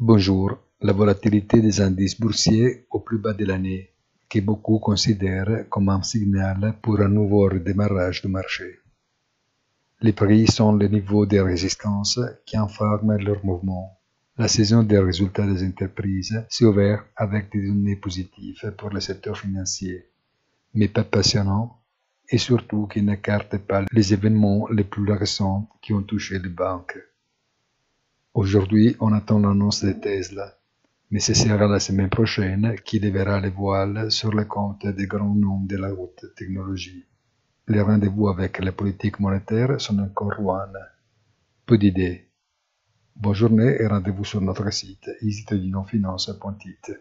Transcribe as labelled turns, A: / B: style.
A: Bonjour. La volatilité des indices boursiers au plus bas de l'année, que beaucoup considèrent comme un signal pour un nouveau redémarrage du marché. Les prix sont le niveau de résistance qui informent leur mouvement. La saison des résultats des entreprises s'est ouverte avec des données positives pour le secteur financier, mais pas passionnant et surtout qui n'écarte pas les événements les plus récents qui ont touché les banques. Aujourd'hui, on attend l'annonce de Tesla, mais ce sera la semaine prochaine qui lèvera les voiles sur le compte des grands noms de la haute technologie. Les rendez-vous avec la politique monétaire sont encore loin. Peu d'idées. Bonne journée et rendez-vous sur notre site easytodinofinance.it.